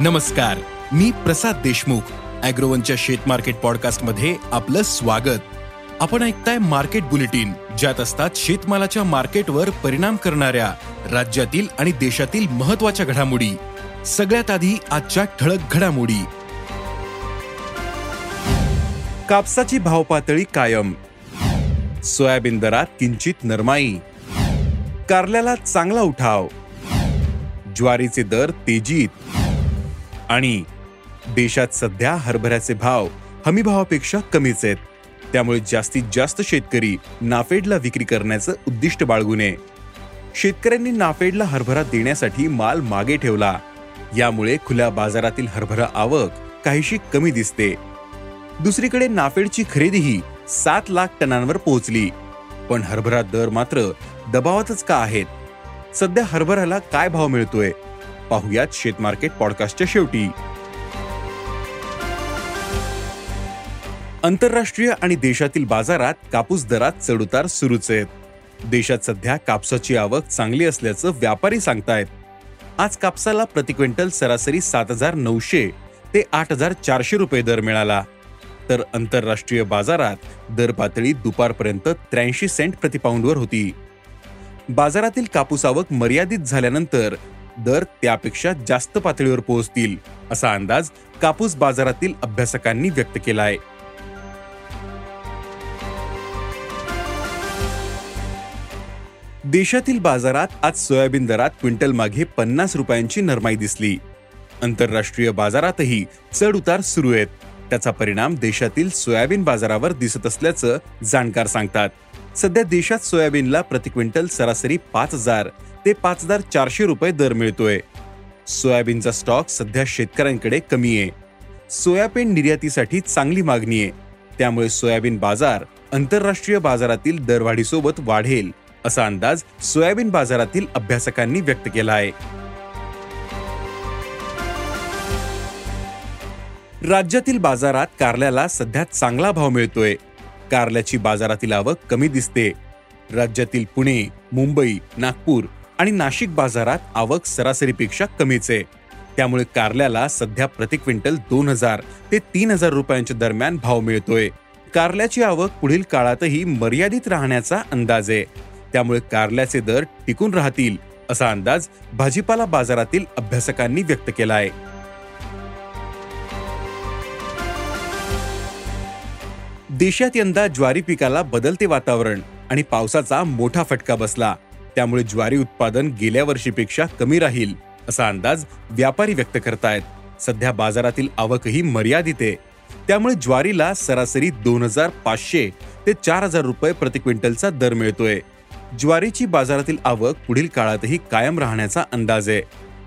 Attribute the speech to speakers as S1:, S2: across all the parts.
S1: नमस्कार मी प्रसाद देशमुख अॅग्रोवनच्या शेत मार्केट पॉडकास्टमध्ये आपलं स्वागत. आपण ऐकताय मार्केट बुलेटिन ज्यात असतात शेतमालाच्या मार्केटवर परिणाम करणाऱ्या राज्यातील आणि देशातील महत्त्वाच्या घडामोडी. सगळ्यात आधी आजच्या ठळक घडामोडी. कापसाची भावपातळी कायम. सोयाबीन दरात किंचित नरमाई. कारल्याला चांगला उठाव. ज्वारीचे दर तेजीत. आणि देशात सध्या हरभऱ्याचे भाव हमीभावापेक्षा कमीच आहेत. त्यामुळे जास्तीत जास्त शेतकरी नाफेडला विक्री करण्याचं उद्दिष्ट बाळगू नये शेतकऱ्यांनी नाफेडला हरभरा देण्यासाठी माल मागे ठेवला. यामुळे खुल्या बाजारातील हरभरा आवक काहीशी कमी दिसते. दुसरीकडे नाफेडची खरेदीही सात लाख टनांवर पोहोचली. पण हरभरा दर मात्र दबावातच का आहेत? सध्या हरभऱ्याला काय भाव मिळतोय? पाहुयात शेतमार्केट पॉडकास्टच्या शेवटी. आंतरराष्ट्रीय आणि देशातील बाजारात कापूस दरात चढउतार सुरूच आहेत. देशात सध्या कापसाची आवक चांगली असल्याचं व्यापारी सांगतायत. आज कापसाला प्रति क्विंटल सरासरी सात हजार नऊशे ते आठ हजार चारशे रुपये दर मिळाला. तर आंतरराष्ट्रीय बाजारात दर पातळी दुपारपर्यंत त्र्याऐंशी सेंट प्रतिपाऊंडवर होती. बाजारातील कापूस आवक मर्यादित झाल्यानंतर दर त्यापेक्षा जास्त पातळीवर पोहोचतील असा अंदाज कापूस बाजारातील अभ्यासकांनी व्यक्त केला आहे देशातील बाजारात आज सोयाबीन दरात क्विंटल मागे पन्नास रुपयांची नरमाई दिसली. आंतरराष्ट्रीय बाजारातही चढ उतार सुरू आहेत. त्याचा परिणाम देशातील सोयाबीन बाजारावर दिसत असल्याचं जाणकार सांगतात. सध्या देशात सोयाबीनला प्रति क्विंटल सरासरी पाच हजार ते पाच हजार चारशे रुपये दर मिळतोय. सोयाबीनचा स्टॉक सध्या शेतकऱ्यांकडे कमी आहे. सोयाबीन निर्यातीसाठी चांगली मागणी आहे. त्यामुळे सोयाबीन बाजार आंतरराष्ट्रीय बाजारातील दरवाढीसोबत वाढेल असा अंदाज सोयाबीन बाजारातील अभ्यासकांनी व्यक्त केला आहे. राज्यातील बाजारात कारल्याला सध्या चांगला भाव मिळतोय. कारल्याची बाजारातील आवक कमी दिसते. राज्यातील पुणे मुंबई नागपूर आणि नाशिक बाजारात आवक सरासरीपेक्षा कमीच आहे. त्यामुळे कारल्याला सध्या प्रति क्विंटल दोन हजार ते तीन हजार रुपयांच्या दरम्यान भाव मिळतोय. कारल्याची आवक पुढील काळातही मर्यादित राहण्याचा अंदाज आहे. त्यामुळे कारल्याचे दर टिकून राहतील असा अंदाज भाजीपाला बाजारातील अभ्यासकांनी व्यक्त केला आहे देशात यंदा ज्वारी पिकाला बदलते वातावरण आणि पावसाचा मोठा फटका बसला. त्यामुळे ज्वारी उत्पादन गेल्या वर्षीपेक्षा कमी राहील असा अंदाज व्यापारी व्यक्त करतायत. सध्या बाजारातील आवकही मर्यादित आहे. त्यामुळे ज्वारीला सरासरी दोन हजार पाचशे ते चार हजार रुपये प्रति क्विंटलचा दर मिळतोय. ज्वारीची बाजारातील आवक पुढील काळातही कायम राहण्याचा अंदाज आहे.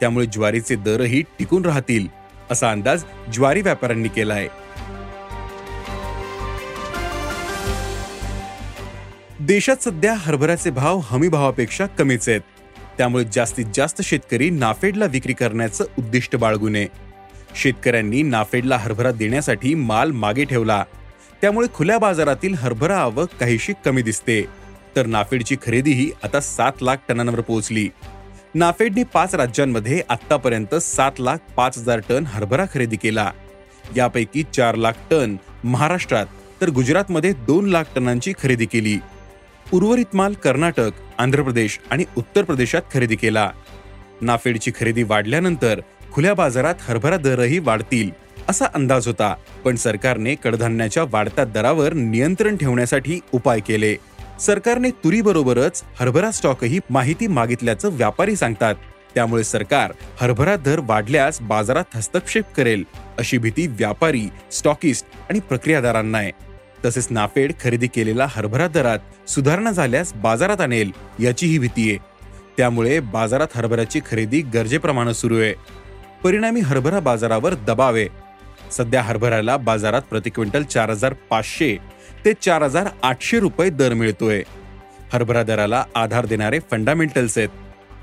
S1: त्यामुळे ज्वारीचे दरही टिकून राहतील असा अंदाज ज्वारी व्यापाऱ्यांनी केला आहे देशात सध्या हरभऱ्याचे भाव हमी भावापेक्षा कमीच आहेत. त्यामुळे जास्तीत जास्त शेतकरी नाफेडला विक्री करण्याचं उद्दिष्ट बाळगू नये शेतकऱ्यांनी नाफेडला हरभरा देण्यासाठी माल मागे ठेवला. त्यामुळे खुल्या बाजारातील हरभरा आवक काहीशी कमी दिसते. तर नाफेडची खरेदीही आता सात लाख टनांवर पोहोचली. नाफेडने पाच राज्यांमध्ये आतापर्यंत सात लाख पाच हजार टन हरभरा खरेदी केला. यापैकी चार लाख टन महाराष्ट्रात तर गुजरातमध्ये दोन लाख टनांची खरेदी केली. उर्वरित माल कर्नाटक आंध्र प्रदेश आणि उत्तर प्रदेशात खरेदी केला. नाफेडची खरेदी वाढल्यानंतर खुल्या बाजारात हरभरा दरही वाढतील असा अंदाज होता. पण सरकारने कडधान्याच्या वाढत्या दरावर नियंत्रण ठेवण्यासाठी उपाय केले. सरकारने तुरीबरोबरच हरभरा स्टॉकही माहिती मागितल्याचं व्यापारी सांगतात. त्यामुळे सरकार हरभरा दर वाढल्यास बाजारात हस्तक्षेप करेल अशी भीती व्यापारी स्टॉकिस्ट आणि प्रक्रियादारांना आहे. तसेच नाफेड खरेदी केलेला हरभरा दरात सुधारणा झाल्यास बाजारात आणेल याचीही भीती आहे. त्यामुळे बाजारात हरभऱ्याची खरेदी गरजेप्रमाणे सुरू आहे. परिणामी हरभरा बाजारावर दबाव आहे. सध्या हरभऱ्याला बाजारात प्रति क्विंटल चार हजार पाचशे ते चार हजार आठशे रुपये दर मिळतोय. हरभरा दराला आधार देणारे फंडामेंटल्स आहेत.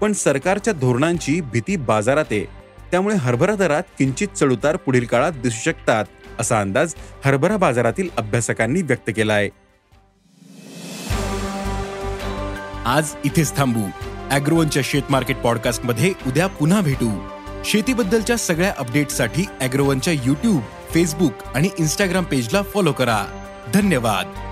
S1: पण सरकारच्या धोरणांची भीती बाजारात आहे. त्यामुळे हरभरा दरात किंचित चढउतार पुढील काळात दिसू शकतात. असा अंदाज हरभरा बाजारातील अभ्यासकांनी व्यक्त केला आहे आज इथेच थांबू. अॅग्रोवनच्या शेत मार्केट पॉडकास्टमध्ये उद्या पुन्हा भेटू. शेतीबद्दलच्या सगळ्या अपडेटसाठी अॅग्रोवनच्या युट्यूब फेसबुक आणि इन्स्टाग्राम पेजला फॉलो करा. धन्यवाद.